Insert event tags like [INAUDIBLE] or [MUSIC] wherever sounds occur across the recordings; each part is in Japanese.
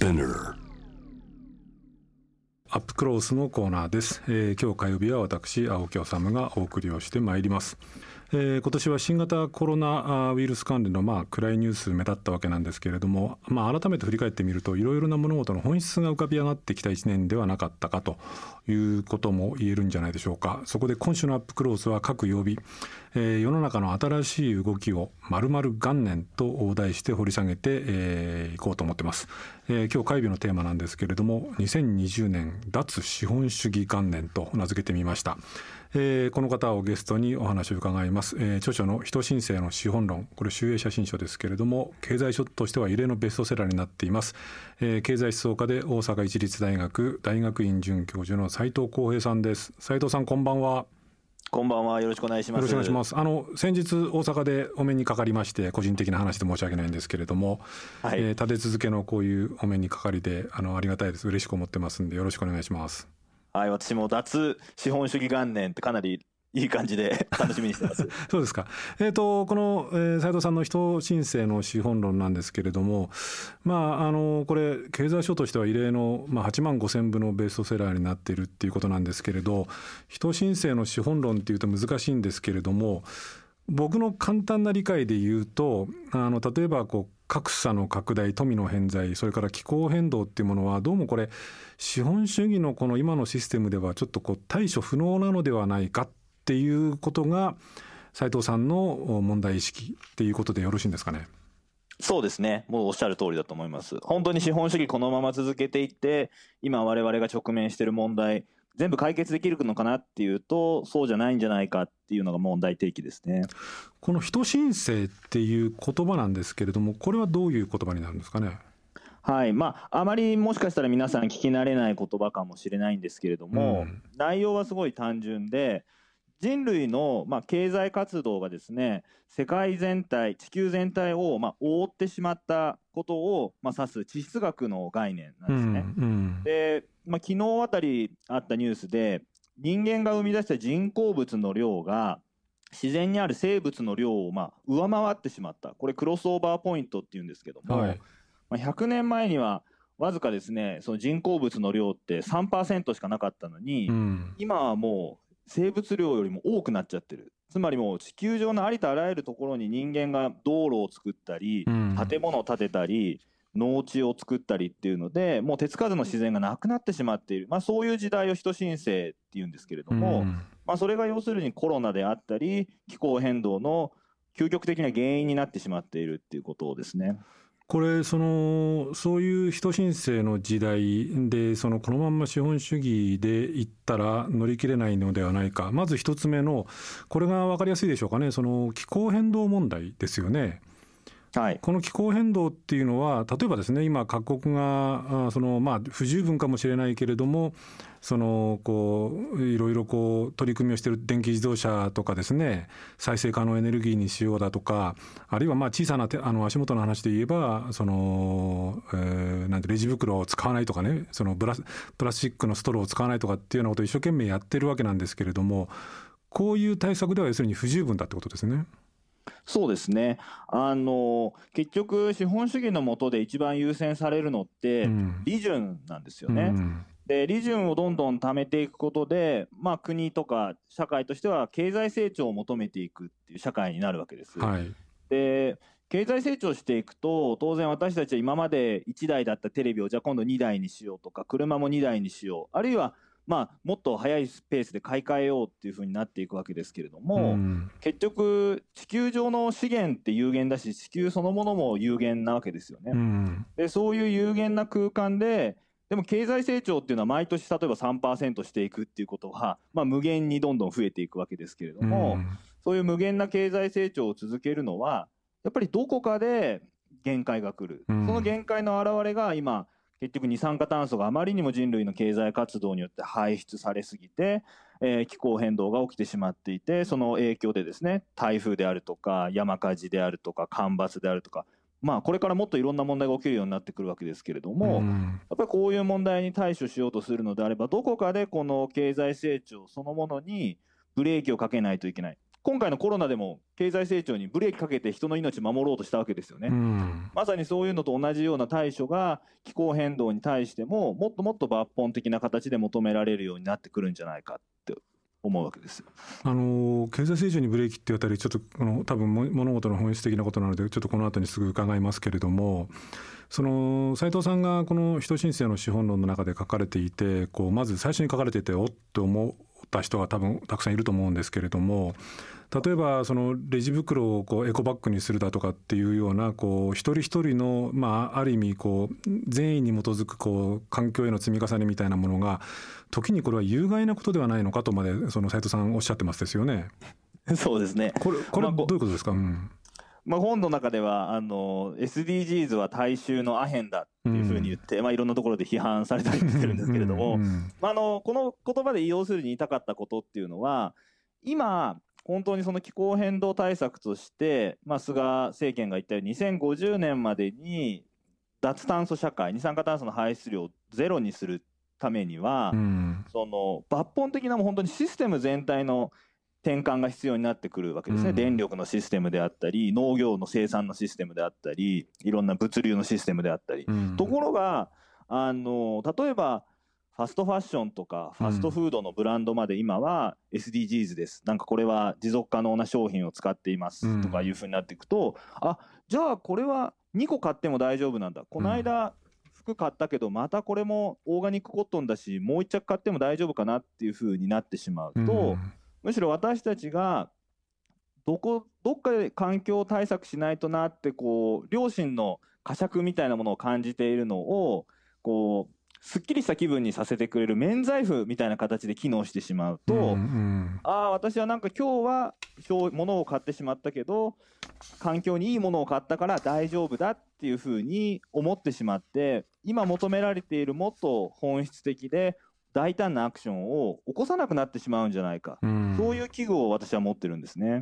Spinner アップクロースのコーナーです、えー、今日火曜日は私青木治がお送りをしてまいります。えー、今年は新型コロナウイルス関連のまあ暗いニュース目立ったわけなんですけれども、まあ、改めて振り返ってみるといろいろな物事の本質が浮かび上がってきた1年ではなかったかということも言えるんじゃないでしょうか。そこで今週のアップクロースは各曜日、えー、世の中の新しい動きをまる元年と題して掘り下げて、えー、こうと思ってます、えー、今日会議のテーマなんですけれども2020年脱資本主義元年と名付けてみました。えー、この方をゲストにお話を伺います、えー、著書の人申請の資本論。これ集英写真書ですけれども経済書としては異例のベストセラーになっています、えー、経済思想家で大阪市立大学大学院准教授の斉藤浩平さんです。斉藤さんこんばんは。こんばんは。よろしくお願いします。よろしくお願いします。あの先日大阪でお目にかかりまして個人的な話で申し訳ないんですけれども、はい、えー、立て続けのこういうお目にかかりであのありがたいです。嬉しく思ってますんでよろしくお願いしますはい、私も脱資本主義元年ってかなりいい感じで [LAUGHS] 楽しみにしてます。[LAUGHS] そうですか。えっ、ー、と、この、えー、斉藤さんの人申請の資本論なんですけれども、まあ、あの、これ、経済書としては異例の、まあ、8万5千部のベストセラーになっているっていうことなんですけれど、人申請の資本論っていうと難しいんですけれども、僕の簡単な理解で言うと、あの、例えば、こう、格差の拡大、富の偏在、それから気候変動っていうものは、どうもこれ、資本主義のこの今のシステムではちょっとこう対処不能なのではないかっていうことが、斉藤さんの問題意識っていうことでよろしいんですかね？そうですね。もうおっしゃる通りだと思います。本当に資本主義このまま続けていって、今我々が直面している問題、全部解決できるのかなっていうとそうじゃないんじゃないかっていうのが問題提起ですね。この人申請っていう言葉なんですけれどもこれはどういう言葉になるんですかね？はい。まあ、あまりもしかしたら皆さん聞き慣れない言葉かもしれないんですけれども、うん、内容はすごい単純で人類の、まあ、経済活動がですね世界全体地球全体を、まあ、覆ってしまったことを、まあ、指す地質学の概念なんですね。うんうん、でまあ、昨日あたりあったニュースで人間が生み出した人工物の量が自然にある生物の量をまあ上回ってしまった。これクロスオーバーポイントっていうんですけども、はい、まあ、100年前にはわずかですねその人工物の量って3%しかなかったのに、うん、今はもう生物量よりも多くなっちゃってる。つまりもう地球上のありとあらゆるところに人間が道路を作ったり、うん、建物を建てたり農地を作ったりっていうのでもう手つかずの自然がなくなってしまっている、まあ、そういう時代を人申請っていうんですけれども、うん、まあ、それが要するにコロナであったり気候変動の究極的な原因になってしまっているっていうことですね。これそのそういう人申請の時代でそのこのまま資本主義でいったら乗り切れないのではないかまず1つ目のこれが分かりやすいでしょうかねその気候変動問題ですよね。はい、この気候変動っていうのは例えばですね今各国があそのまあ不十分かもしれないけれどもそのこういろいろこう取り組みをしている電気自動車とかですね再生可能エネルギーにしようだとかあるいはまあ小さなあの足元の話で言えばその、えー、なんてレジ袋を使わないとかねそのブラスプラスチックのストローを使わないとかっていうようなことを一生懸命やってるわけなんですけれどもこういう対策では要するに不十分だってことですね。そうですね。あの結局資本主義の下で一番優先されるのって利潤なんですよね。うん、で利潤をどんどん貯めていくことで、まあ、国とか社会としては経済成長を求めていくっていう社会になるわけです。はい、で経済成長していくと当然私たちは今まで1台だったテレビをじゃあ今度2台にしようとか車も2台にしよう。あるいはまあ、もっと早いペースで買い替えようっていうふうになっていくわけですけれども、うん、結局地球上の資源って有限だし地球そのものも有限なわけですよね。うん、でそういう有限な空間ででも経済成長っていうのは毎年例えば3%していくっていうことは、まあ、無限にどんどん増えていくわけですけれども、うん、そういう無限な経済成長を続けるのはやっぱりどこかで限界が来る、その限界の表れが今結局二酸化炭素があまりにも人類の経済活動によって排出されすぎて、えー、気候変動が起きてしまっていてその影響でですね台風であるとか山火事であるとか干ばつであるとかまあこれからもっといろんな問題が起きるようになってくるわけですけれども、うん、やっぱりこういう問題に対処しようとするのであればどこかでこの経済成長そのものにブレーキをかけないといけない今回のコロナでも経済成長にブレーキかけて人の命守ろうとしたわけですよね、うん、まさにそういうのと同じような対処が気候変動に対してももっともっと抜本的な形で求められるようになってくるんじゃないかって思うわけですあの経済成長にブレーキっていうあたりちょっとこの多分物事の本質的なことなのでちょっとこの後にすぐ伺いますけれどもその斉藤さんがこの人申請の資本論の中で書かれていてこうまず最初に書かれていておっと思った人が多分たくさんいると思うんですけれども例えばそのレジ袋をこうエコバッグにするだとかっていうようなこう一人一人のまあある意味こう善意に基づくこう環境への積み重ねみたいなものが時にこれは有害なことではないのかとまでその斉藤さんおっしゃってますですよね。そうですね。これこれどういうことですか？うんまあ、本の中ではあの SDGs は大衆のアヘンだっていうふうに言って、うん、まあ、いろんなところで批判されたりしてるんですけれども、まあ、あのこの言葉で要するに言いたかったことっていうのは今本当にその気候変動対策として、まあ、菅政権が言ったように2050年までに脱炭素社会二酸化炭素の排出量をゼロにするためには、うん、その抜本的なもう本当にシステム全体の転換が必要になってくるわけですね、うん、電力のシステムであったり農業の生産のシステムであったりいろんな物流のシステムであったり、うん、ところがあの例えばファストファッションとかファストフードのブランドまで今は SDGs です、なんかこれは持続可能な商品を使っています。とかいうふうになっていくと、うん、あじゃあこれは2個買っても大丈夫なんだ。この間、服買ったけどまたこれもオーガニックコットンだしもう1着買っても大丈夫かなっていうふうになってしまうと、うん、むしろ私たちがどこどっかで環境対策しないとなってこう良心の呵責みたいなものを感じているのをこうすっきりした気分にさせてくれる免罪符みたいな形で機能してしまうと、うんうん、ああ私はなんか今日は物を買ってしまったけど環境にいいものを買ったから大丈夫だっていうふうに思ってしまって今求められているもっと本質的で大胆なアクションを起こさなくなってしまうんじゃないか、うん、そういう危惧を私は持ってるんですね。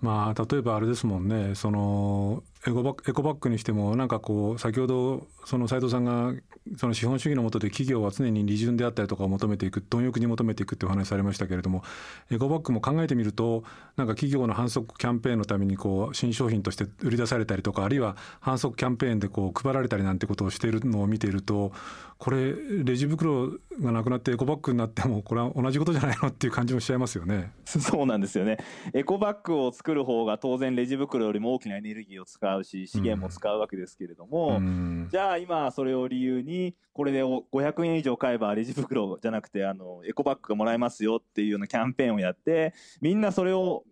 まあ、例えばあれですもんね。そのエコバッエコバッグにしてもなんかこう先ほどその斉藤さんがその資本主義の下で企業は常に利潤であったりとかを求めていく貪欲に求めていくっていうお話されましたけれどもエコバッグも考えてみるとなんか企業の反則キャンペーンのためにこう新商品として売り出されたりとかあるいは反則キャンペーンでこう配られたりなんてことをしているのを見ているとこれレジ袋がなくなってエコバッグになってもこれは同じことじゃないのっていう感じもしちゃいますよね。[LAUGHS] そうなんですよねエコバッグを作る方が当然レジ袋よりも大きなエネルギーを使うし資源も使うわけですけれども、うん、じゃあ今それを理由にこれで500円以上買えばレジ袋じゃなくてあのエコバッグがもらえますよっていうようなキャンペーンをやってみんなそれを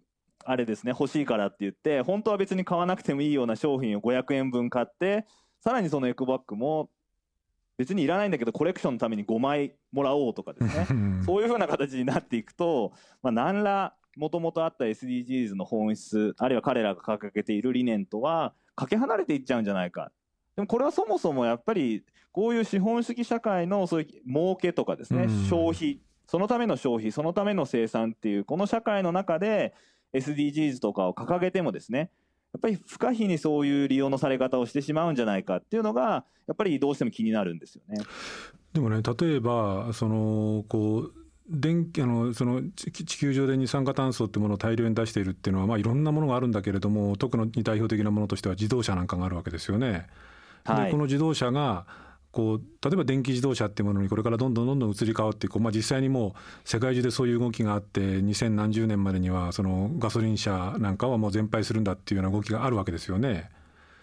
あれですね欲しいからって言って本当は別に買わなくてもいいような商品を500円分買ってさらにそのエコバッグも別にいらないんだけどコレクションのために5枚もらおうとかですね。[LAUGHS] そういうふうな形になっていくと、まあ、何らもともとあった SDGs の本質あるいは彼らが掲げている理念とはかけ離れていっちゃうんじゃないか。でもこれはそもそもやっぱりこういう資本主義社会のそういう儲けとかですね、消費そのための消費そのための生産っていうこの社会の中で SDGs とかを掲げてもですねやっぱり不可避にそういう利用のされ方をしてしまうんじゃないかっていうのがやっぱりどうしても気になるんですよね。でもね例えばそのこう電あのその地球上で二酸化炭素っていうものを大量に出しているっていうのは、まあ、いろんなものがあるんだけれども特に代表的なものとしては自動車なんかがあるわけですよね。はい、でこの自動車がこう例えば電気自動車っていうものにこれからどんどんどんどん移り変わっていく、まあ、実際にもう世界中でそういう動きがあって2000何十年までにはそのガソリン車なんかはもう全廃するんだっていうような動きがあるわけですよね。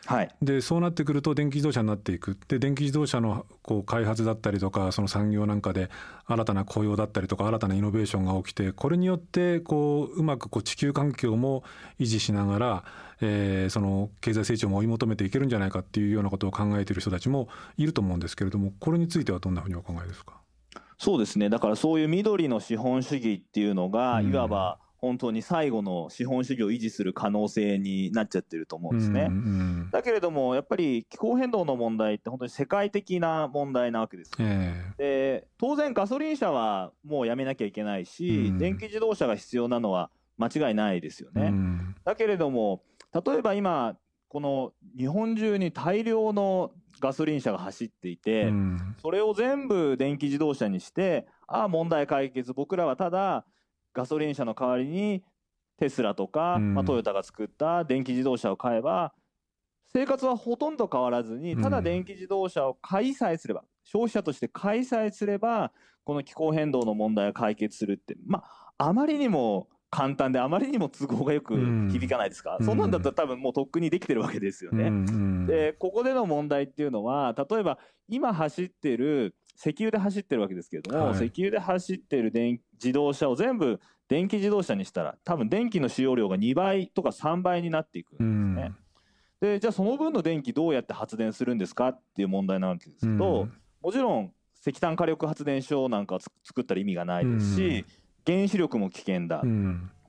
はい、でそうなってくると電気自動車になっていく。で電気自動車のこう開発だったりとかその産業なんかで新たな雇用だったりとか新たなイノベーションが起きてこれによってこううまくこう地球環境も維持しながら、えー、その経済成長も追い求めていけるんじゃないかっていうようなことを考えている人たちもいると思うんですけれどもこれについてはどんなふうにお考えですか？そうですね。だからそういう緑の資本主義っていうのが、いわば、本当に最後の資本主義を維持する可能性になっちゃってると思うんですね。うんうん、だけれどもやっぱり気候変動の問題って本当に世界的な問題なわけです。えー、で当然ガソリン車はもうやめなきゃいけないし、うん、電気自動車が必要なのは間違いないですよね。うん、だけれども例えば今この日本中に大量のガソリン車が走っていて、うん、それを全部電気自動車にしてああ問題解決僕らはただガソリン車の代わりにテスラとか、まあ、トヨタが作った電気自動車を買えば生活はほとんど変わらずにただ電気自動車を買いさえすれば、消費者として買いさえすればこの気候変動の問題が解決するってまああまりにも簡単であまりにも都合がよく響かないですか、うん、そんなんだったら多分もうとっくにできてるわけですよね。うん。うん、でここでの問題っていうのは例えば今走ってる石油で走ってるわけですけれども、はい、石油で走ってる電自動車を全部電気自動車にしたら多分電気の使用量が2倍とか3倍になっていくんですね。うん、でじゃあその分の電気どうやって発電するんですかっていう問題なわけですけど、うん、もちろん石炭火力発電所なんか作ったら意味がないですし、原子力も危険だ。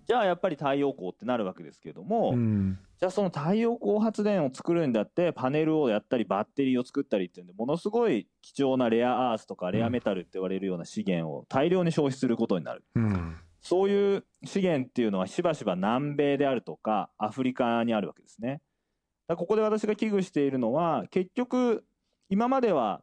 じゃあやっぱり太陽光ってなるわけですけれども、うん、じゃあその太陽光発電を作るんだってパネルをやったりバッテリーを作ったりっていうんでものすごい貴重なレアアースとかレアメタルって言われるような資源を大量に消費することになる、うん、そういう資源っていうのはしばしば南米であるとかアフリカにあるわけですね。ここで私が危惧しているのは結局今までは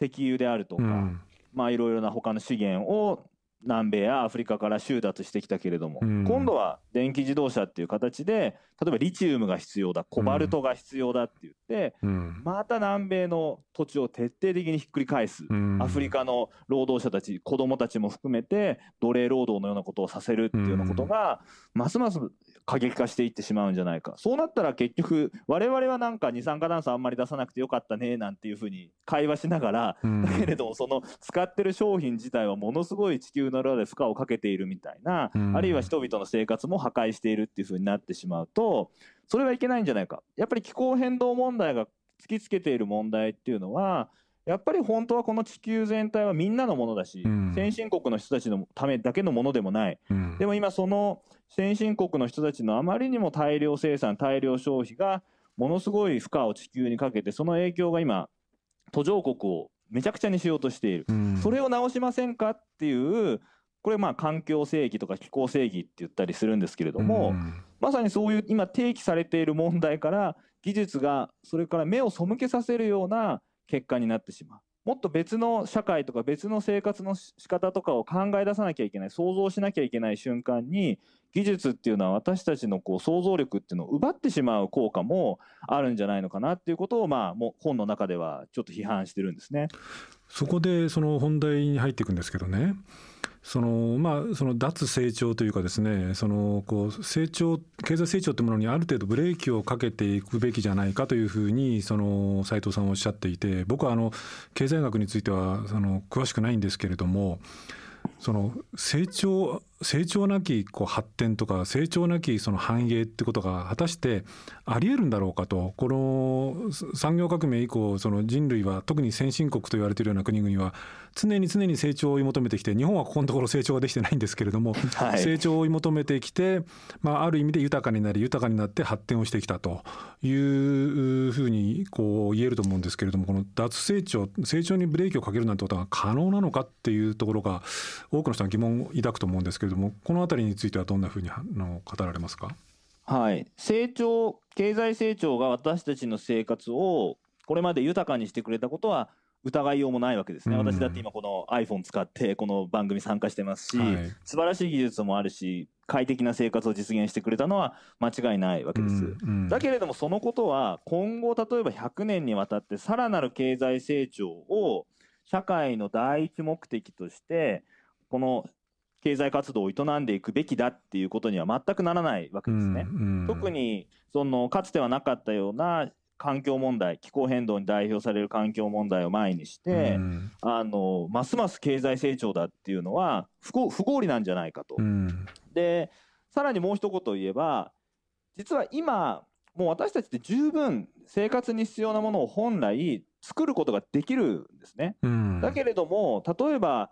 石油であるとか、うん、まあいろいろな他の資源を南米やアフリカから収奪してきたけれども、うん、今度は電気自動車っていう形で例えばリチウムが必要だコバルトが必要だって言って、うん、また南米の土地を徹底的にひっくり返す、うん、アフリカの労働者たち子どもたちも含めて奴隷労働のようなことをさせるっていうようなことが、ますます過激化していってしまうんじゃないか。そうなったら結局我々はなんか二酸化炭素あんまり出さなくてよかったねなんていうふうに会話しながら、だけれどもその使ってる商品自体はものすごい地球の裏で負荷をかけているみたいな、あるいは人々の生活も破壊しているっていうふうになってしまうとそれはいけないんじゃないか。やっぱり気候変動問題が突きつけている問題っていうのはやっぱり本当はこの地球全体はみんなのものだし、うん、先進国の人たちのためだけのものでもない、うん、でも今その先進国の人たちのあまりにも大量生産大量消費がものすごい負荷を地球にかけてその影響が今途上国をめちゃくちゃにしようとしている、うん、それを直しませんかっていうこれまあ環境正義とか気候正義って言ったりするんですけれども、まさにそういう今提起されている問題から技術がそれから目を背けさせるような結果になってしまう。もっと別の社会とか別の生活の仕方とかを考え出さなきゃいけない想像しなきゃいけない瞬間に技術っていうのは私たちのこう想像力っていうのを奪ってしまう効果もあるんじゃないのかなっていうことをまあもう本の中ではちょっと批判してるんですね。そこでその本題に入っていくんですけどねそのまあその脱成長というかですねそのこう成長経済成長というものにある程度ブレーキをかけていくべきじゃないかというふうにその斉藤さんはおっしゃっていて僕はあの経済学についてはその詳しくないんですけれどもその成長成長なきこう発展とか成長なきその繁栄ってことが果たしてありえるんだろうかと。この産業革命以降その人類は特に先進国と言われているような国々は常に常に成長を追い求めてきて日本はここのところ成長ができてないんですけれども、はい、成長を追い求めてきて、まあ、ある意味で豊かになり豊かになって発展をしてきたというふうにこう言えると思うんですけれどもこの脱成長成長にブレーキをかけるなんてことが可能なのかっていうところが多くの人は疑問を抱くと思うんですけれどもこの辺りについてはどんなふうにの語られますか？はい、成長経済成長が私たちの生活をこれまで豊かにしてくれたことは疑いようもないわけですね、うん、私だって今この iPhone 使ってこの番組参加してますし、はい、素晴らしい技術もあるし快適な生活を実現してくれたのは間違いないわけです、うんうん、だけれどもそのことは今後例えば100年にわたってさらなる経済成長を社会の第一目的としてこの経済活動を営んでいくべきだっていうことには全くならないわけですね。うんうん、特にそのかつてはなかったような環境問題気候変動に代表される環境問題を前にして、うん、あのますます経済成長だっていうのは不不合理なんじゃないかと。うん、でさらにもう一言言えば実は今もう私たちって十分生活に必要なものを本来作ることができるんですね。うん、だけれども例えば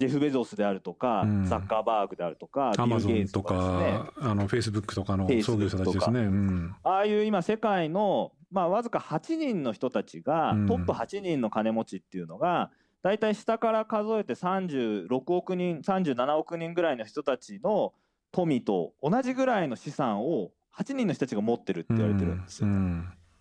ジェフ・ベゾスであるとか、うん、ザッカーバーグであるとか、アマゾンとか、あのフェイスブックとかの創業者たちですね。うん、ああいう今、世界の、まあ、わずか8人の人たちが、トップ8人の金持ちっていうのが、大体下から数えて36億人、37億人ぐらいの人たちの富と同じぐらいの資産を8人の人たちが持ってるって言われてるんですよ。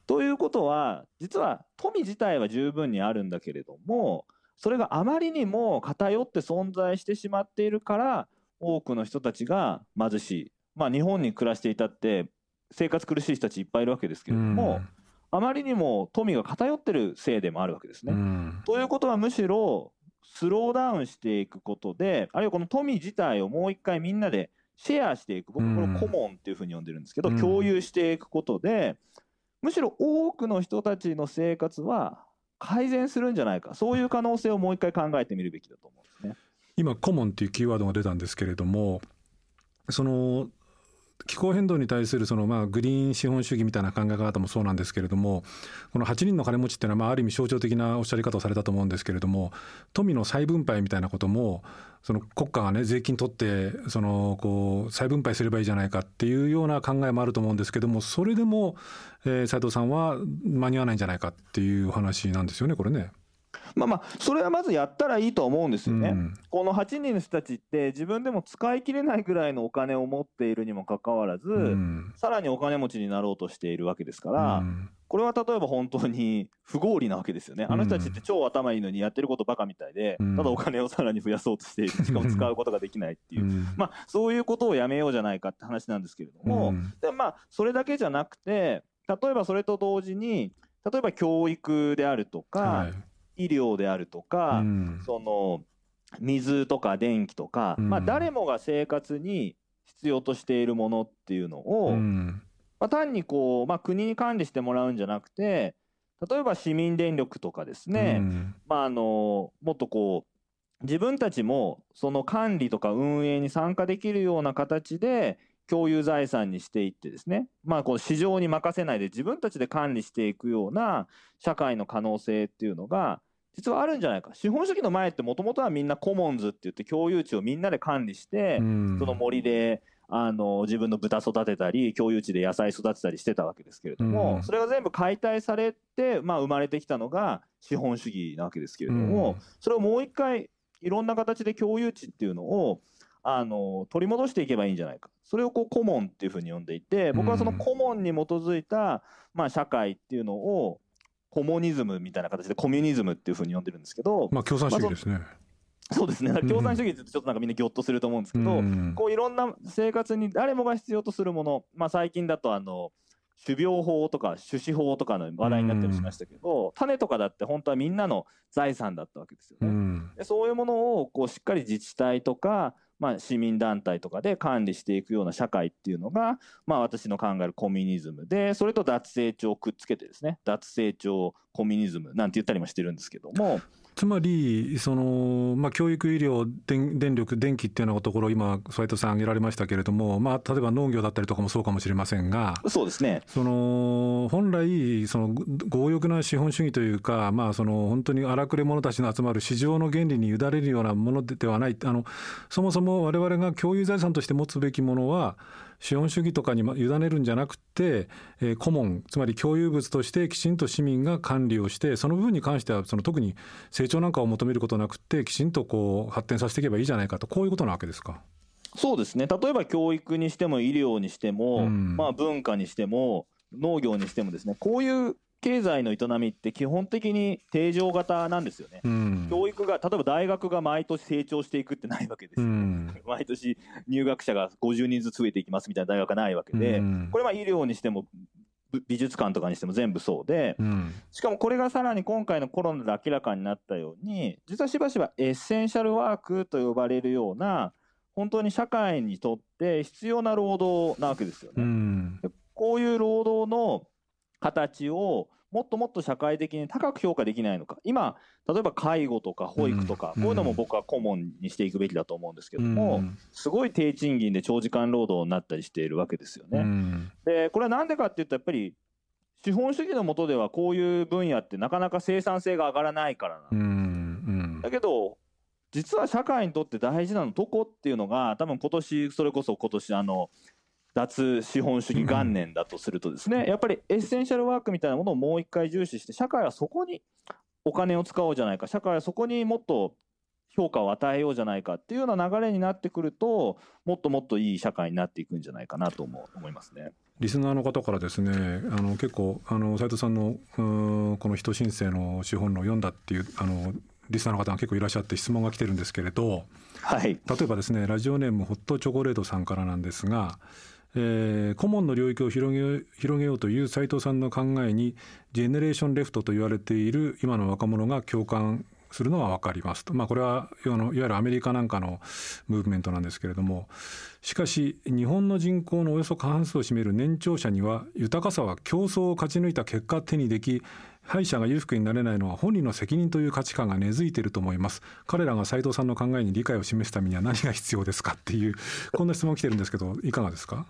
ということは、実は富自体は十分にあるんだけれども、それがあまりにも偏って存在してしまっているから多くの人たちが貧しい。まあ、日本に暮らしていたって生活苦しい人たちいっぱいいるわけですけれども、あまりにも富が偏ってるせいでもあるわけですね。ということはむしろスローダウンしていくことであるいはこの富自体をもう一回みんなでシェアしていく僕これコモンっていうふうに呼んでるんですけど、共有していくことでむしろ多くの人たちの生活は改善するんじゃないかそういう可能性をもう一回考えてみるべきだと思うんですね。今コモンっていうキーワードが出たんですけれどもその気候変動に対するそのまあグリーン資本主義みたいな考え方もそうなんですけれどもこの8人の金持ちっていうのはまあある意味象徴的なおっしゃり方をされたと思うんですけれども富の再分配みたいなこともその国家がね税金取ってそのこう再分配すればいいじゃないかっていうような考えもあると思うんですけどもそれでも、え、斉藤さんは間に合わないんじゃないかっていう話なんですよねこれね。まあまあそれはまずやったらいいと思うんですよね、うん、この8人の人たちって自分でも使い切れないぐらいのお金を持っているにもかかわらず、うん、さらにお金持ちになろうとしているわけですから、うん、これは例えば本当に不合理なわけですよね。あの人たちって超頭いいのにやってることばかみたいで、ただお金をさらに増やそうとしているしかも使うことができないっていう、まあそういうことをやめようじゃないかって話なんですけれども、でまあそれだけじゃなくて例えばそれと同時に例えば教育であるとか、はい医療であるとか、うん、その水とか電気とか、うん、まあ、誰もが生活に必要としているものっていうのを、うん、まあ、単にこう、まあ、国に管理してもらうんじゃなくて例えば市民電力とかですね、まあ、あのもっとこう自分たちもその管理とか運営に参加できるような形で共有財産にしていってですね、まあ、こう市場に任せないで自分たちで管理していくような社会の可能性っていうのが実はあるんじゃないか。資本主義の前ってもともとはみんなコモンズって言って共有地をみんなで管理して、その森であの自分の豚育てたり共有地で野菜育てたりしてたわけですけれども、それが全部解体されて、まあ、生まれてきたのが資本主義なわけですけれども、それをもう一回いろんな形で共有地っていうのをあの取り戻していけばいいんじゃないか。それをこうコモンっていうふうに呼んでいて僕はそのコモンに基づいた、まあ、社会っていうのをコモニズムみたいな形でコミュニズムっていうふうに呼んでるんですけど、まあ、共産主義ですね。まあそうですね。共産主義ってちょっとなんかみんなぎょっとすると思うんですけど、うん、こういろんな生活に誰もが必要とするもの、まあ、最近だとあの種苗法とか種子法とかの話題になったりしましたけど、うん、種とかだって本当はみんなの財産だったわけですよね。うん、でそういうものをこうしっかり自治体とかまあ、市民団体とかで管理していくような社会っていうのが、まあ、私の考えるコミュニズムでそれと脱成長をくっつけてですね脱成長コミュニズムなんて言ったりもしてるんですけども。つまりその、まあ、教育、医療電、電力、電気っていうようなところ、今、斉藤さん挙げられましたけれども、まあ、例えば農業だったりとかもそうかもしれませんが、そうですね。その本来、その強欲な資本主義というか、まあ、その本当に荒くれ者たちの集まる市場の原理に委ねるようなものではない、あのそもそもわれわれが共有財産として持つべきものは、資本主義とかに委ねるんじゃなくて、えー、コモンつまり共有物としてきちんと市民が管理をしてその部分に関してはその特に成長なんかを求めることなくてきちんとこう発展させていけばいいじゃないかと。こういうことなわけですか？そうですね。例えば教育にしても医療にしても、うん、まあ、文化にしても農業にしてもですね。こういう経済の営みって基本的に定常型なんですよね、うん、教育が例えば大学が毎年成長していくってないわけですよ、うん、毎年入学者が50人ずつ増えていきますみたいな大学がないわけで、うん、これは医療にしても美術館とかにしても全部そうで、しかもこれがさらに今回のコロナで明らかになったように実はしばしばエッセンシャルワークと呼ばれるような本当に社会にとって必要な労働なわけですよね。こういう労働の形をもっともっと社会的に高く評価できないのか。今例えば介護とか保育とか、こういうのも僕は顧問にしていくべきだと思うんですけども、すごい低賃金で長時間労働になったりしているわけですよね。でこれは何でかっていうとやっぱり資本主義の下ではこういう分野ってなかなか生産性が上がらないからなんだけど実は社会にとって大事なのどこっていうのが多分今年それこそ今年あの脱資本主義元年だとするとですね、やっぱりエッセンシャルワークみたいなものをもう一回重視して社会はそこにお金を使おうじゃないか社会はそこにもっと評価を与えようじゃないかっていうような流れになってくるともっともっといい社会になっていくんじゃないかなと思思いますね。リスナーの方からですねあの結構あの斉藤さんのこの人申請の資本論を読んだっていうあのリスナーの方が結構いらっしゃって質問が来てるんですけれど、はい、例えばですねラジオネームホットチョコレートさんからなんですが、えー、顧問の領域を広げ広げようという斉藤さんの考えにジェネレーションレフトと言われている今の若者が共感するのは分かります。と、まあ、これはいわゆるアメリカなんかのムーブメントなんですけれども。しかし日本の人口のおよそ過半数を占める年長者には豊かさは競争を勝ち抜いた結果手にでき敗者が裕福になれないのは本人の責任という価値観が根付いていると思います。彼らが斉藤さんの考えに理解を示すためには何が必要ですかっていうこんな質問来てるんですけどいかがですか？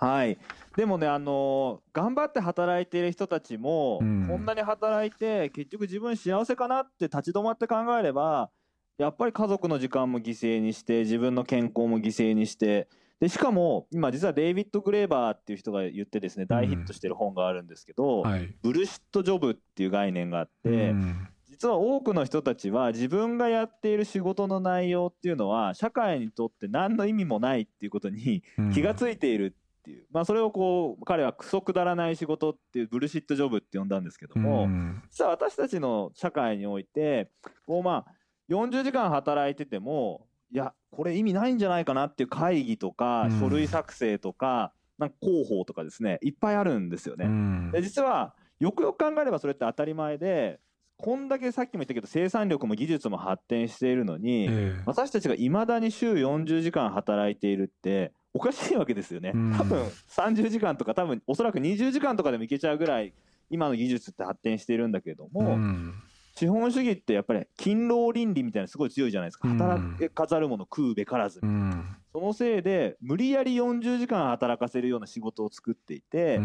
はい。でもね、あのー、頑張って働いている人たちも、うん、こんなに働いて、結局自分幸せかなって立ち止まって考えれば、やっぱり家族の時間も犠牲にして、自分の健康も犠牲にして、でしかも今実はデイビッド・グレーバーっていう人が言ってですね大ヒットしてる本があるんですけど、うんはい、ブルシットジョブっていう概念があって、うん、実は多くの人たちは自分がやっている仕事の内容っていうのは社会にとって何の意味もないっていうことに気が付いているっていう、まあ、それをこう彼はクソくだらない仕事っていうブルシットジョブって呼んだんですけども、うん、実は私たちの社会においてこうまあ40時間働いててもいやこれ意味ないんじゃないかなっていう会議とか、書類作成とかなんか広報とかですねいっぱいあるんですよね。うん、で実はよくよく考えればそれって当たり前でこんだけさっきも言ったけど生産力も技術も発展しているのに、えー、私たちがいまだに週40時間働いているっておかしいわけですよね。多分30時間とか多分おそらく20時間とかでもいけちゃうぐらい今の技術って発展しているんだけれども、資本主義ってやっぱり勤労倫理みたいなすごい強いじゃないですか。働かざる者食うべからず、そのせいで無理やり40時間働かせるような仕事を作っていて、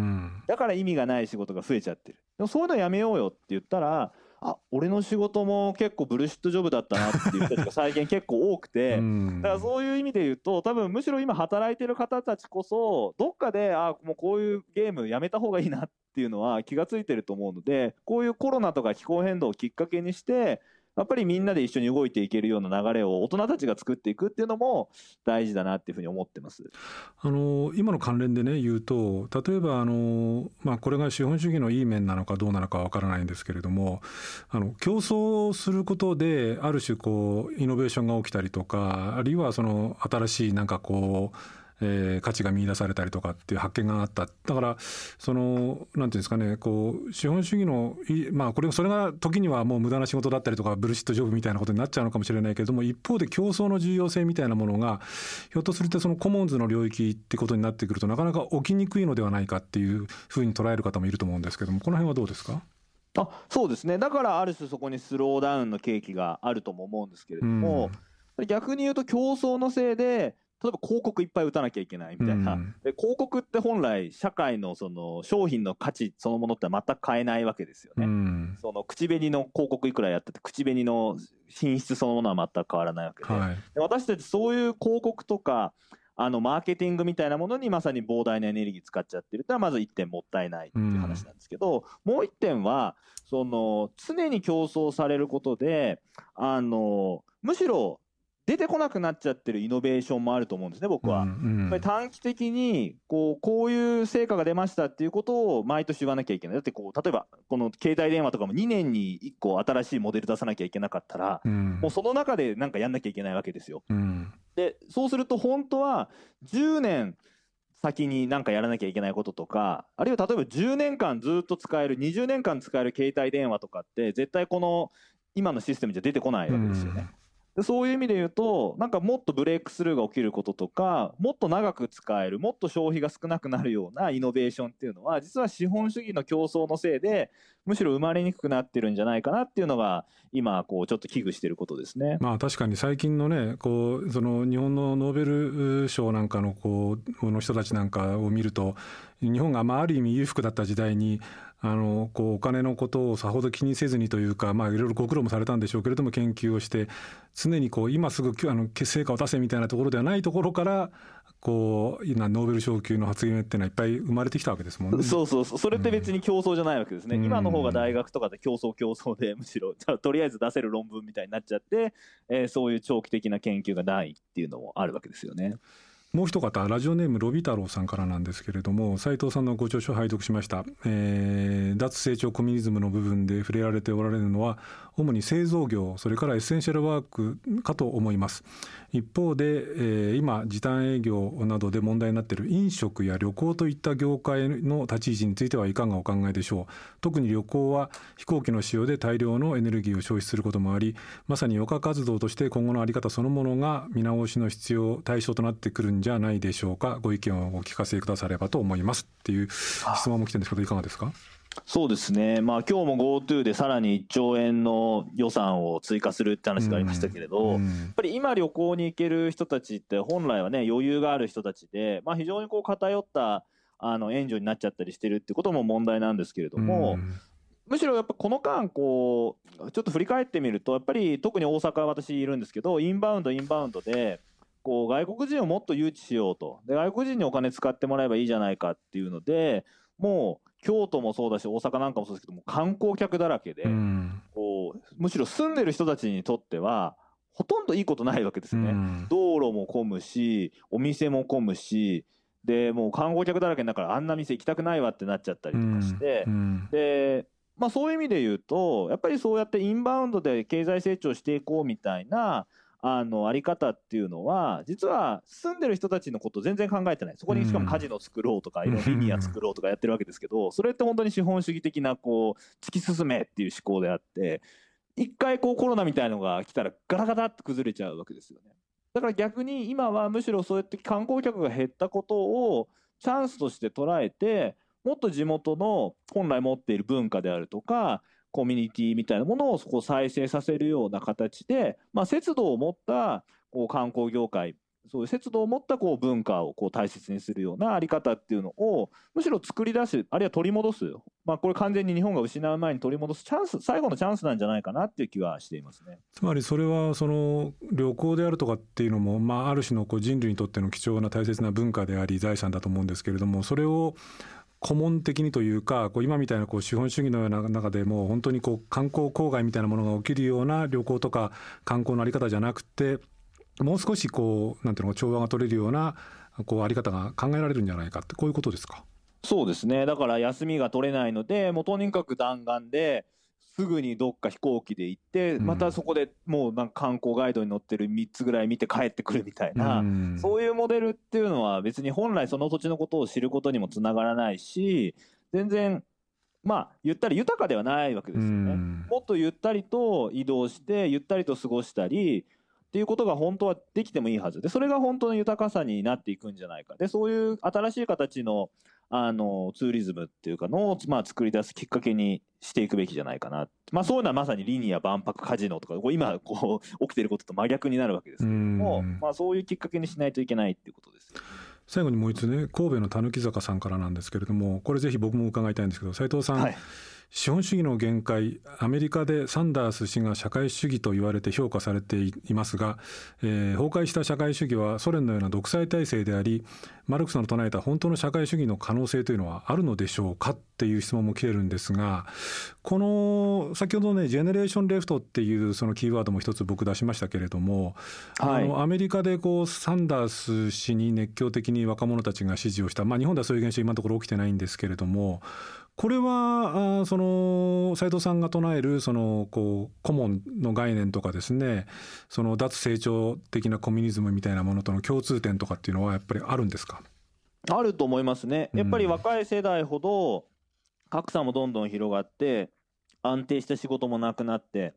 だから意味がない仕事が増えちゃってる。でもそういうのやめようよって言ったらあ俺の仕事も結構ブルシットジョブだったなっていう人が最近結構多くて [LAUGHS] だからそういう意味で言うと多分むしろ今働いてる方たちこそどっかであもうこういうゲームやめた方がいいなっていうのは気が付いてると思うのでこういうコロナとか気候変動をきっかけにしてやっぱりみんなで一緒に動いていけるような流れを大人たちが作っていくっていうのも大事だなっていうふうに思ってます。あの今の関連でね言うと例えばあの、まあ、これが資本主義のいい面なのかどうなのかわからないんですけれどもあの競争することである種こうイノベーションが起きたりとかあるいはその新しいなんかこうえー、価値が見出されたりとかっていう発見があった。だからそのなんていうんですかねこう資本主義のまあこれそれが時にはもう無駄な仕事だったりとかブルシットジョブみたいなことになっちゃうのかもしれないけれども一方で競争の重要性みたいなものがひょっとするとそのコモンズの領域ってことになってくるとなかなか起きにくいのではないかっていうふうに捉える方もいると思うんですけどもこの辺はどうですか？あそうですね。だからある種そこにスローダウンの契機があるとも思うんですけれども、うん、逆に言うと競争のせいで例えば広告いっぱい打たなきゃいけないみたいな、うん、で広告って本来社会のその商品の価値そのものって全く変えないわけですよね、うん、その口紅の広告いくらやってて口紅の品質そのものは全く変わらないわけで。はい、で私たちそういう広告とかあのマーケティングみたいなものにまさに膨大なエネルギー使っちゃってるってのはまず1点もったいないっていう話なんですけど、うん、もう1点はその常に競争されることであのむしろ出てこなくなっちゃってるイノベーションもあると思うんですね、僕は。うんうん、やっぱり短期的にこうこういう成果が出ましたっていうことを毎年言わなきゃいけない。だってこう例えばこの携帯電話とかも2年に1個新しいモデル出さなきゃいけなかったら、うん、もうその中でなんかやんなきゃいけないわけですよ。うん、でそうすると本当は10年先に何かやらなきゃいけないこととかあるいは例えば10年間ずっと使える20年間使える携帯電話とかって絶対この今のシステムじゃ出てこないわけですよね。うんでそういう意味で言うとなんかもっとブレイクスルーが起きることとかもっと長く使えるもっと消費が少なくなるようなイノベーションっていうのは実は資本主義の競争のせいでむしろ生まれにくくなってるんじゃないかなっていうのが今こうちょっと危惧してることですね。まあ確かに最近のねこうその日本のノーベル賞なんかのこうの人たちなんかを見ると日本がまあある意味裕福だった時代にあのこうお金のことをさほど気にせずにというか、まあ、いろいろご苦労もされたんでしょうけれども研究をして常にこう今すぐあの成果を出せみたいなところではないところからこう今ノーベル賞級の発言っていうのはいっぱい生まれてきたわけですもんね。そうそうそれって別に競争じゃないわけですね。うん、今の方が大学とかで競争競争でむしろとりあえず出せる論文みたいになっちゃって、えー、そういう長期的な研究がないっていうのもあるわけですよね。もう一方ラジオネームロビ太郎さんからなんですけれども斉藤さんのご著書を拝読しました、えー、脱成長コミュニズムの部分で触れられておられるのは主に製造業それからエッセンシャルワークかと思います。一方で、えー、今時短営業などで問題になっている飲食や旅行といった業界の立ち位置についてはいかがお考えでしょう。特に旅行は飛行機の使用で大量のエネルギーを消費することもありまさに余暇活動として今後の在り方そのものが見直しの必要対象となってくるんじゃないでしょうか。ご意見をお聞かせくださればと思います。っていう質問も来てるんですけどいかがですか？そうですね、まあ今日も GoTo でさらに1兆円の予算を追加するって話がありましたけれど、やっぱり今、旅行に行ける人たちって、本来はね、余裕がある人たちで、まあ、非常にこう偏ったあの援助になっちゃったりしてるってことも問題なんですけれども、むしろやっぱこの間こう、ちょっと振り返ってみると、やっぱり特に大阪は私いるんですけど、インバウンド、インバウンドで、こう外国人をもっと誘致しようと。で、外国人にお金使ってもらえばいいじゃないかっていうので、もう京都もそうだし大阪なんかもそうですけども観光客だらけで、うん、こうむしろ住んでる人たちにとってはほとんどいいことないわけですね、うん、道路も混むしお店も混むしでもう観光客だらけになるからあんな店行きたくないわってなっちゃったりとかして、うん、でまあそういう意味で言うとやっぱりそうやってインバウンドで経済成長していこうみたいなあのあり方っていうのは実は住んでる人たちのこと全然考えてない。そこにしかもカジノ作ろうとかいろんなリニア作ろうとかやってるわけですけどそれって本当に資本主義的なこう突き進めっていう思考であって一回こうコロナみたいのが来たらガラガラって崩れちゃうわけですよね。だから逆に今はむしろそうやって観光客が減ったことをチャンスとして捉えてもっと地元の本来持っている文化であるとかコミュニティみたいなものをそこ再生させるような形で、まあ、節度を持ったこう観光業界そういう節度を持ったこう文化をこう大切にするようなあり方っていうのをむしろ作り出すあるいは取り戻す、まあ、これ完全に日本が失う前に取り戻すチャンス最後のチャンスなんじゃないかなっていう気はしていますね。つまりそれはその旅行であるとかっていうのも、まあ、ある種のこう人類にとっての貴重な大切な文化であり財産だと思うんですけれどもそれを顧問的にというかこう今みたいなこう資本主義のような中でも本当にこう観光郊外みたいなものが起きるような旅行とか観光のあり方じゃなくてもう少しこうなんていうの調和が取れるようなこうあり方が考えられるんじゃないかってこういうことですか？そうですね。だから休みが取れないのでもうとにかく弾丸ですぐにどっか飛行機で行って、またそこでもうなんか観光ガイドに載ってる3つぐらい見て帰ってくるみたいな、そういうモデルっていうのは別に本来その土地のことを知ることにもつながらないし全然まあ言ったら豊かではないわけですよね。もっとゆったりと移動してゆったりと過ごしたりっていうことが本当はできてもいいはず。でそれが本当の豊かさになっていくんじゃないか。でそういう新しい形のあのツーリズムっていうかのを、まあ、作り出すきっかけにしていくべきじゃないかな、まあ、そういうのはまさにリニア万博カジノとか今こう起きてることと真逆になるわけですけども、まあ、そういうきっかけにしないといけないっていうことです。最後にもう一つね神戸のたぬき坂さんからなんですけれどもこれぜひ僕も伺いたいんですけど斉藤さん、はい資本主義の限界アメリカでサンダース氏が社会主義と言われて評価されていますが、えー、崩壊した社会主義はソ連のような独裁体制でありマルクスの唱えた本当の社会主義の可能性というのはあるのでしょうかっていう質問も来てるんですがこの先ほどねジェネレーションレフトっていうそのキーワードも一つ僕出しましたけれども、はい、あのアメリカでこうサンダース氏に熱狂的に若者たちが支持をした、まあ、日本ではそういう現象今のところ起きてないんですけれどもこれはあその斉藤さんが唱えるそのこう顧問の概念とかですねその脱成長的なコミュニズムみたいなものとの共通点とかっていうのはやっぱりあるんですか？あると思いますね。やっぱり若い世代ほど格差もどんどん広がって安定した仕事もなくなって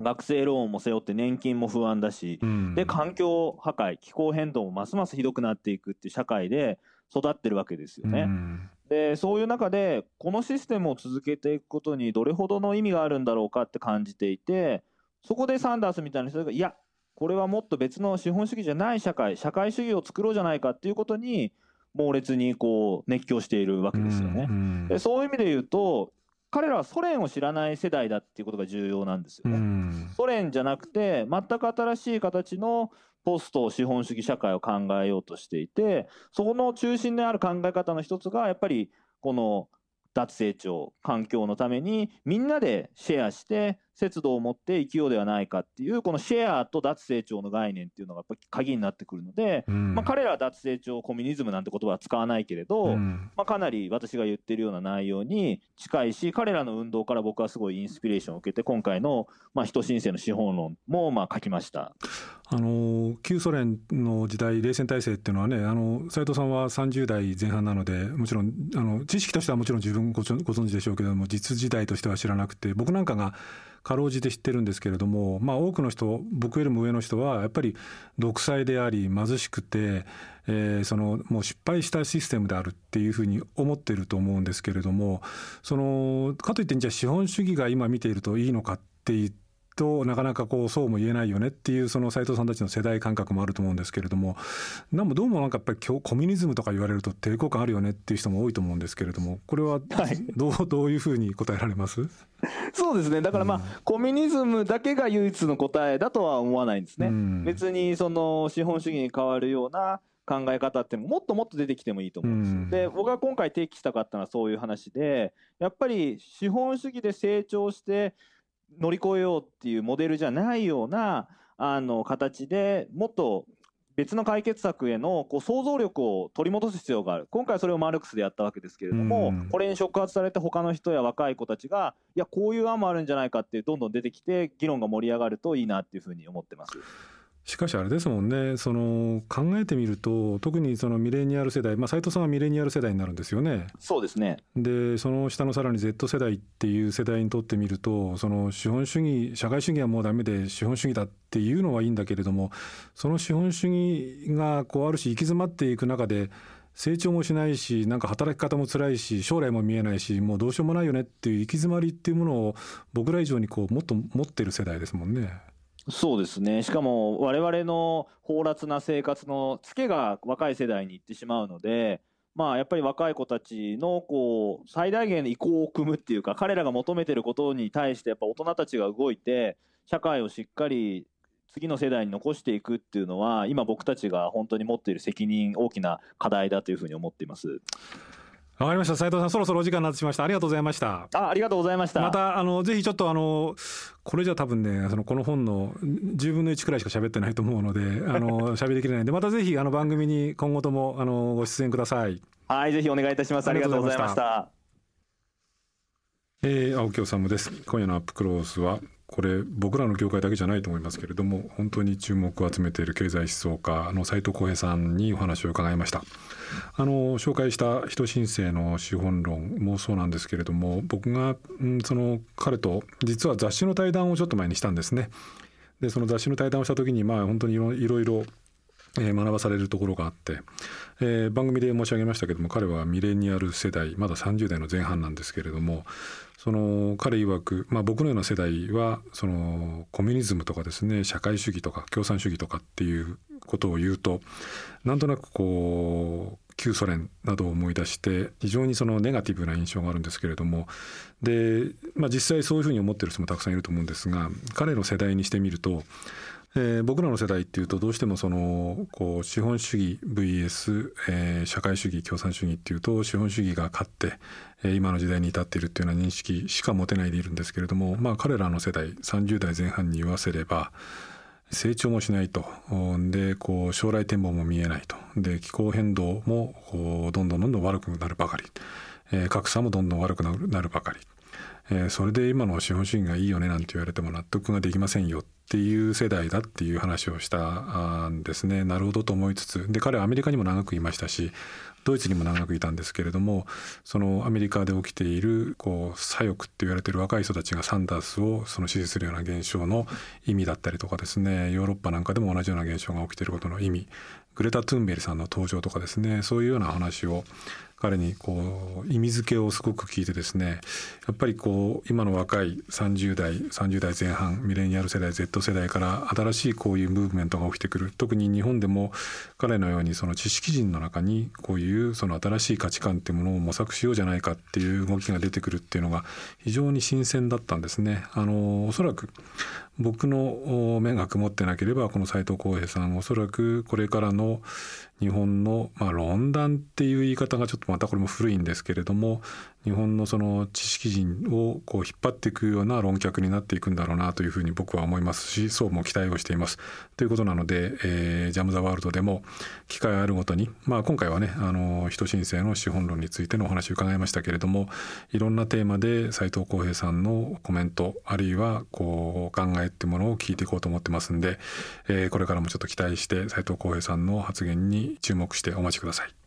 学生ローンも背負って年金も不安だし、うん、で環境破壊気候変動もますますひどくなっていくっていう社会で育ってるわけですよね。うんでそういう中でこのシステムを続けていくことにどれほどの意味があるんだろうかって感じていてそこでサンダースみたいな人がいやこれはもっと別の資本主義じゃない社会社会主義を作ろうじゃないかっていうことに猛烈にこう熱狂しているわけですよね。でそういう意味で言うと彼らはソ連を知らない世代だっていうことが重要なんですよね。ソ連じゃなくて全く新しい形のポスト資本主義社会を考えようとしていてそこの中心である考え方の一つがやっぱりこの脱成長環境のためにみんなでシェアして節度を持って生きようではないかっていうこのシェアと脱成長の概念っていうのがやっぱ鍵になってくるので、うん、まあ、彼らは脱成長コミュニズムなんて言葉は使わないけれど、うん、まあ、かなり私が言ってるような内容に近いし彼らの運動から僕はすごいインスピレーションを受けて今回の、まあ、人申請の資本論もまあ書きました。あの旧ソ連の時代冷戦体制っていうのはねあの斉藤さんは30代前半なのでもちろんあの知識としてはもちろん自分ごご存知でしょうけれども実時代としては知らなくて僕なんかがかろうじて知ってるんですけれども、まあ、多くの人僕よりも上の人はやっぱり独裁であり貧しくて、えー、そのもう失敗したシステムであるっていうふうに思ってると思うんですけれどもそのかといってじゃあ資本主義が今見ているといいのかって言ってとなかなかこうそうも言えないよねっていうその斉藤さんたちの世代感覚もあると思うんですけれどもでもどうもなんかやっぱりコミュニズムとか言われると抵抗感あるよねっていう人も多いと思うんですけれどもこれはどうはい、どういうふうに答えられます？[LAUGHS] そうですね。だからまあ、うん、コミュニズムだけが唯一の答えだとは思わないんですね。うん、別にその資本主義に変わるような考え方ってもっともっと出てきてもいいと思うんです、うん、で僕が今回提起したかったのはそういう話でやっぱり資本主義で成長して乗り越えようっていうモデルじゃないようなあの形でもっと別の解決策へのこう想像力を取り戻す必要がある今回それをマルクスでやったわけですけれども、これに触発されて他の人や若い子たちがいやこういう案もあるんじゃないかってどんどん出てきて議論が盛り上がるといいなっていうふうに思ってます。しかしあれですもんねその考えてみると特にそのミレニアル世代、まあ、斉藤さんはミレニアル世代になるんですよね。そうですねでその下のさらに Z 世代っていう世代にとってみるとその資本主義社会主義はもうダメで資本主義だっていうのはいいんだけれどもその資本主義がこうある種行き詰まっていく中で成長もしないしなんか働き方も辛いし将来も見えないしもうどうしようもないよねっていう行き詰まりっていうものを僕ら以上にこうもっと持ってる世代ですもんね。そうですね。しかも我々の放埓な生活のツケが若い世代に行ってしまうので、まあやっぱり若い子たちのこう最大限の意向を組むっていうか、彼らが求めてることに対してやっぱ大人たちが動いて、社会をしっかり次の世代に残していくっていうのは、今僕たちが本当に持っている責任、大きな課題だというふうに思っています。わかりました。斉藤さんそろそろお時間になってしまいました。ありがとうございました。あありがとうございました。またあのぜひちょっとあのこれじゃ多分ねそのこの本の10分の1くらいしか喋ってないと思うのであの [LAUGHS] 喋りきれないんでまたぜひあの番組に今後ともあのご出演ください。はいぜひお願いいたします。ありがとうございました。えー、青木治です。今夜のアップクロースはこれ僕らの業界だけじゃないと思いますけれども本当に注目を集めている経済思想家の斉藤浩平さんにお話を伺いました。あの紹介した人申請の資本論もそうなんですけれども僕が、うん、その彼と実は雑誌の対談をちょっと前にしたんですね。でその雑誌の対談をした時にまあ本当にいろいろ学ばされるところがあって、えー、番組で申し上げましたけども彼はミレニアル世代まだ30代の前半なんですけれどもその彼曰く、まあ、僕のような世代はそのコミュニズムとかですね社会主義とか共産主義とかっていうことを言うとなんとなくこう旧ソ連などを思い出して非常にそのネガティブな印象があるんですけれどもで、まあ、実際そういうふうに思ってる人もたくさんいると思うんですが彼の世代にしてみるとえー、僕らの世代っていうとどうしてもそのこう資本主義 VS、えー、社会主義共産主義っていうと資本主義が勝って、えー、今の時代に至っているっていうような認識しか持てないでいるんですけれどもまあ彼らの世代30代前半に言わせれば成長もしないと。でこう将来展望も見えないと。で気候変動もこうどんどんどんどん悪くなるばかり、えー、格差もどんどん悪くなるばかり、えー、それで今の資本主義がいいよねなんて言われても納得ができませんよ。ていう世代だっていう話をしたんですね。なるほどと思いつつで彼はアメリカにも長くいましたしドイツにも長くいたんですけれどもそのアメリカで起きているこう左翼って言われてる若い人たちがサンダースをその支持するような現象の意味だったりとかですねヨーロッパなんかでも同じような現象が起きていることの意味グレタ・トゥンベリさんの登場とかですねそういうような話を彼にこう意味付けをすごく聞いてですねやっぱりこう今の若い30代30代前半ミレニアル世代 Z 世代から新しいこういうムーブメントが起きてくる特に日本でも彼のようにその知識人の中にこういうその新しい価値観っていうものを模索しようじゃないかっていう動きが出てくるっていうのが非常に新鮮だったんですね。あのおそらく僕の目が曇ってなければこの斉藤浩平さんおそらくこれからの日本の、まあ、論壇っていう言い方がちょっとまたこれも古いんですけれども日本のその知識人をこう引っ張っていくような論客になっていくんだろうなというふうに僕は思いますしそうも期待をしています。ということなので、えー、ジャム・ザ・ワールドでも機会あるごとに、まあ、今回はねあの人申請の資本論についてのお話を伺いましたけれどもいろんなテーマで斉藤浩平さんのコメントあるいはこう考えっていうものを聞いていこうと思ってますんで、えー、これからもちょっと期待して斉藤浩平さんの発言に注目してお待ちください。